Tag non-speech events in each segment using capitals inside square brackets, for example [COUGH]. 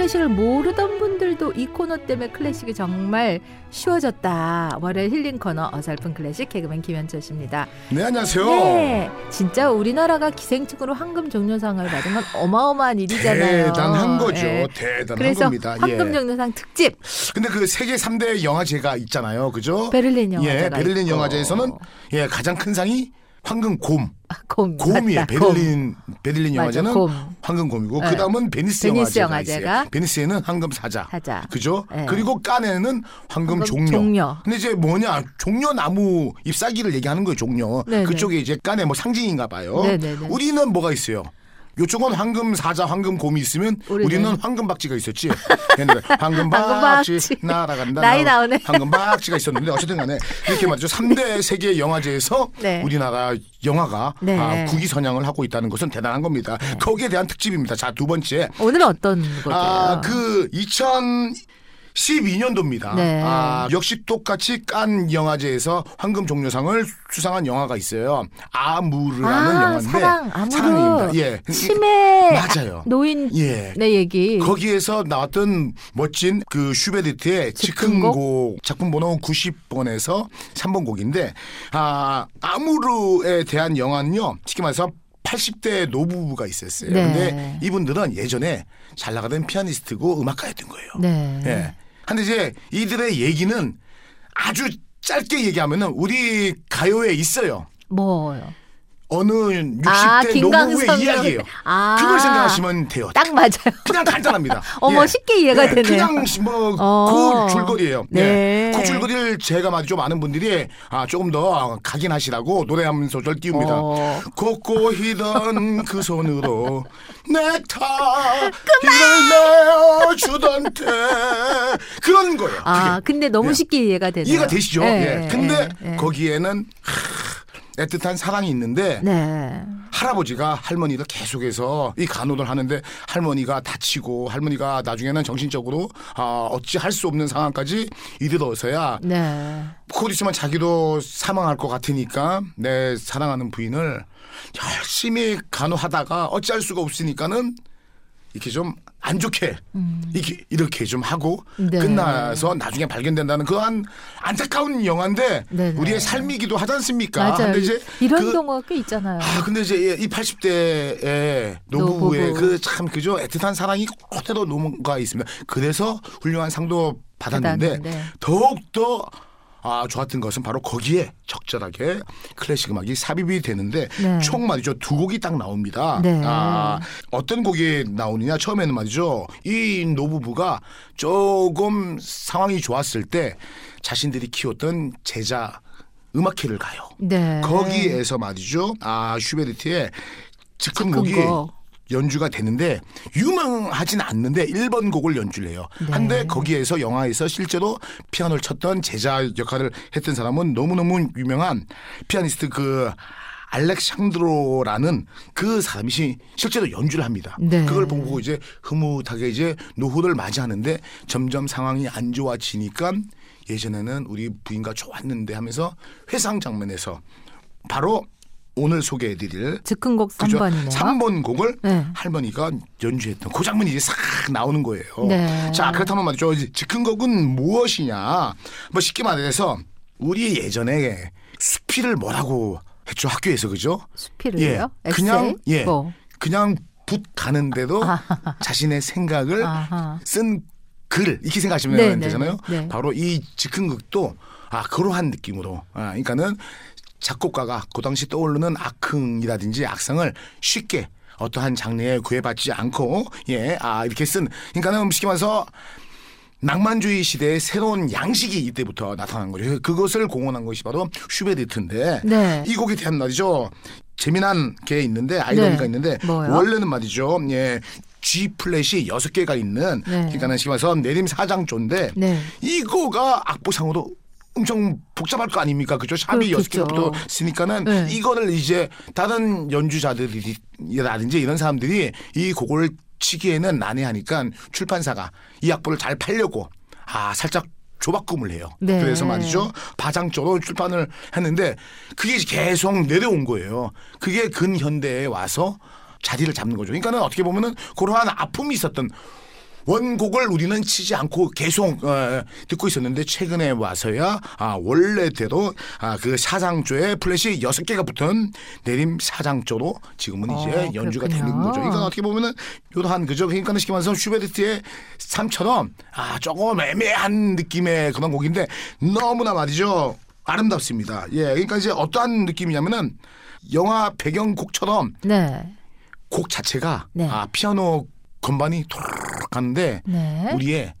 클래식을 모르던 분들도 이 코너 때문에 클래식이 정말 쉬워졌다. 월요일 힐링 코너 어설픈 클래식 개그맨 김현철 씨입니다. 네, 안녕하세요. 네, 진짜 우리나라가 기생충으로 황금 종려상을 받은 건 어마어마한 일이잖아요. 대단한 거죠. 네. 대단한 그래서 겁니다. 황금 예. 종려상 특집 근데 그 세계 3대 영화제가 있잖아요. 그죠? 베를린 영화제가 예, 베를린 있고. 영화제에서는 예, 가장 큰 상이 황금 곰. 아, 곰 곰이에요. 맞다, 곰. 베를린 베를린 영화제는 곰. 황금 곰이고 네. 그다음은 베니스, 베니스 영화제가, 영화제가 있어요. 베니스에는 황금 사자. 사자. 그죠? 네. 그리고 깐에는 황금, 황금 종려. 종려. 근데 이제 뭐냐? 종려 나무 잎사귀를 얘기하는 거예요, 종려. 네네. 그쪽에 이제 깐의 뭐 상징인가 봐요. 네네네. 우리는 뭐가 있어요? 요쪽은 황금 사자, 황금 곰이 있으면 우리는? 우리는 황금 박쥐가 있었지. 옛날에 [LAUGHS] 황금 박쥐. 날아간다. 나이 나- 나오네. 황금 박쥐가 있었는데 어쨌든 간에 이렇게 말이죠. 3대 세계 영화제에서 네. 우리나라 영화가 네. 아, 국위 선양을 하고 있다는 것은 대단한 겁니다. 거기에 대한 특집입니다. 자, 두 번째. 오늘은 어떤 거예요? 아, 그 2012년도입니다. 네. 아, 역시 똑같이 깐 영화제에서 황금 종려상을 수상한 영화가 있어요. 아무르라는 아, 영화인데 사랑, 아무르. 사랑입니다. 예. 치매 맞아요. 노인 예. 내 얘기. 거기에서 나왔던 멋진 그 슈베르트의? 즉흥곡 작품 번호 90번에서 3번 곡인데 아 아무르에 대한 영화는요 쉽게 말해서 80대 노부부가 있었어요. 네. 근데 이분들은 예전에 잘 나가던 피아니스트고 음악가였던 거예요. 네. 예. 근데 이제 이들의 얘기는 아주 짧게 얘기하면은 우리 가요에 있어요. 뭐요? 어느 60대 아, 노부부의 이야기예요. 아. 그걸 생각하시면 돼요. 딱 맞아요. 그냥 간단합니다. 어머, 쉽게 이해가 되네요. 그냥 뭐 어. 그 줄거리예요. 네. 예. 그 줄거리를 제가 말이죠 많은 분들이 아 조금 더 각인하시라고 노래하는 소절 띄웁니다. 어. 걷고 히던 그 손으로 [LAUGHS] 넥타이를 내어주던 때 그런 거예요. 아, 그게. 근데 너무 예. 쉽게 이해가 되네요. 이해가 되시죠? 예, 예. 근데 예, 예. 거기에는 하, 애틋한 사랑이 있는데 네. 할아버지가 할머니를 계속해서 이 간호를 하는데 할머니가 다치고 할머니가 나중에는 정신적으로 아, 어찌 할 수 없는 상황까지 이르러서야 네. 곧 있으면 자기도 사망할 것 같으니까 내 사랑하는 부인을 열심히 간호하다가 어찌할 수가 없으니까는 이렇게 좀 안 좋게 이렇게 이렇게 좀 하고 음. 네. 끝나서 나중에 발견된다는 그 한 안타까운 영화인데 네네. 우리의 삶이기도 하지 않습니까? 맞아요. 근데 이제 이런 그- 경우가 꽤 있잖아요. 아, 근데 이제 이 80대의 노부부의 노부부. 그참 그죠 애틋한 사랑이 그대로 노무가 있습니다. 그래서 훌륭한 상도 받았는데 받았는데. 더욱 더 아, 좋았던 것은 바로 거기에 적절하게 클래식 음악이 삽입이 되는데 네. 총 말이죠 두 곡이 딱 나옵니다. 네. 아, 어떤 곡이 나오느냐 처음에는 말이죠 이 노부부가 조금 상황이 좋았을 때 자신들이 키웠던 제자 음악회를 가요. 네. 거기에서 말이죠. 아 슈베르트의 즉흥곡이 즉흥곡. 연주가 되는데 유명하진 않는데 1번 곡을 연주를 해요. 네. 한데 거기에서 영화에서 실제로 피아노를 쳤던 제자 역할을 했던 사람은 너무너무 유명한 피아니스트 그 알렉산드로라는 그 사람이 시- 실제로 연주를 합니다. 네. 그걸 보고 이제 흐뭇하게 이제 노후를 맞이하는데 점점 상황이 안 좋아지니까 예전에는 우리 부인과 좋았는데 하면서 회상 장면에서 바로 오늘 소개해드릴 즉흥곡 그죠? 3번이네요. 3번 곡을 네. 할머니가 연주했던 그 장면이 이제 싹 나오는 거예요. 네. 자 그렇다면 말이죠. 즉흥곡은 무엇이냐? 뭐 쉽게 말해서 우리 예전에 스피를 뭐라고 했죠 학교에서 그죠? 수필을요? 예, 그냥 예, 뭐. 그냥 붓 가는데도 자신의 생각을 아하. 쓴 글 이렇게 생각하시면 네, 네, 되잖아요. 네. 바로 이 즉흥극도 아 그러한 느낌으로 아 그러니까는 작곡가가 그 당시 떠오르는 악흥이라든지 악상을 쉽게 어떠한 장르에 구애받지 않고 예 아 이렇게 쓴 그러니까는 쉽게 말해서 낭만주의 시대의 새로운 양식이 이때부터 나타난 거죠. 그것을 공헌한 것이 바로 슈베르트인데 네. 이 곡에 대한 말이죠. 재미난 게 있는데 아이러니가 네. 있는데 뭐요? 원래는 말이죠. 예. G 플랫이 여섯 개가 있는 네. 그러니까는 심해서 내림 사장조인데 네. 이거가 악보상으로 엄청 복잡할 거 아닙니까? 그죠? 샵이 여섯. 개부터 쓰니까는 네. 이거를 이제 다른 연주자들이라든지 이런 사람들이 이 곡을 치기에는 난해하니까 출판사가 이 악보를 잘 팔려고 아 살짝 조박금을 해요. 네. 그래서 말이죠 바장조로 출판을 했는데 그게 계속 내려온 거예요. 그게 근현대에 와서 자리를 잡는 거죠. 그러니까는 어떻게 보면은 그러한 아픔이 있었던 원곡을 우리는 치지 않고 계속 어, 듣고 있었는데 최근에 와서야 아, 원래대로 아, 그 사장조에 플랫이 여섯 개가 붙은 내림 사장조로 지금은 어, 이제 연주가 그렇군요. 되는 거죠. 그러니까 어떻게 보면은 요러한 그죠. 그러니까 쉽게 말해서 슈베르트의 삶처럼 아 조금 애매한 느낌의 그런 곡인데 너무나 말이죠 아름답습니다. 예, 그러니까 이제 어떠한 느낌이냐면은 영화 배경곡처럼 네. 곡 자체가 네. 아 피아노 건반이 도 르륵 가는데 네. 우리의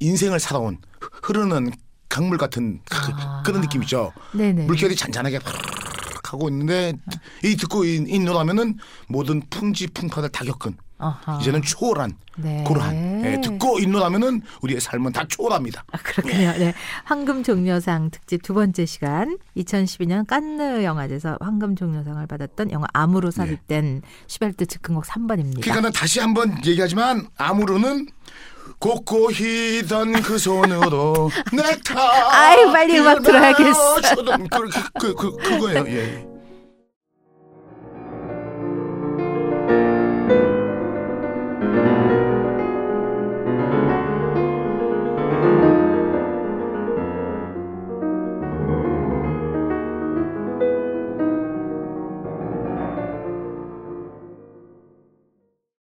인생을 살아온 흐르는 강물 같은 그, 아. 그런 느낌이죠. 네네. 물결이 잔잔하게 하고 있는데 이 듣고 있- 있노라면은 모든 풍지풍파를 다 겪은 아하. 이제는 초월한 네. 그러한 예, 듣고 있노라면은 우리의 삶은 다 초월합니다. 아, 그렇군요. 네. 황금 종려상 특집 두 번째 시간 2012년 깐느 영화제에서 황금 종려상을 받았던 영화 암으로 삽입된 슈베르트 즉흥곡 3번입니다. 그러니까는 다시 한번 얘기하지만 아무로는 고고히던 그 손으로 [LAUGHS] 넥타 아이, 빨리 음악 들어야겠어. 그, 그, 그, 그, 그거예요. 예.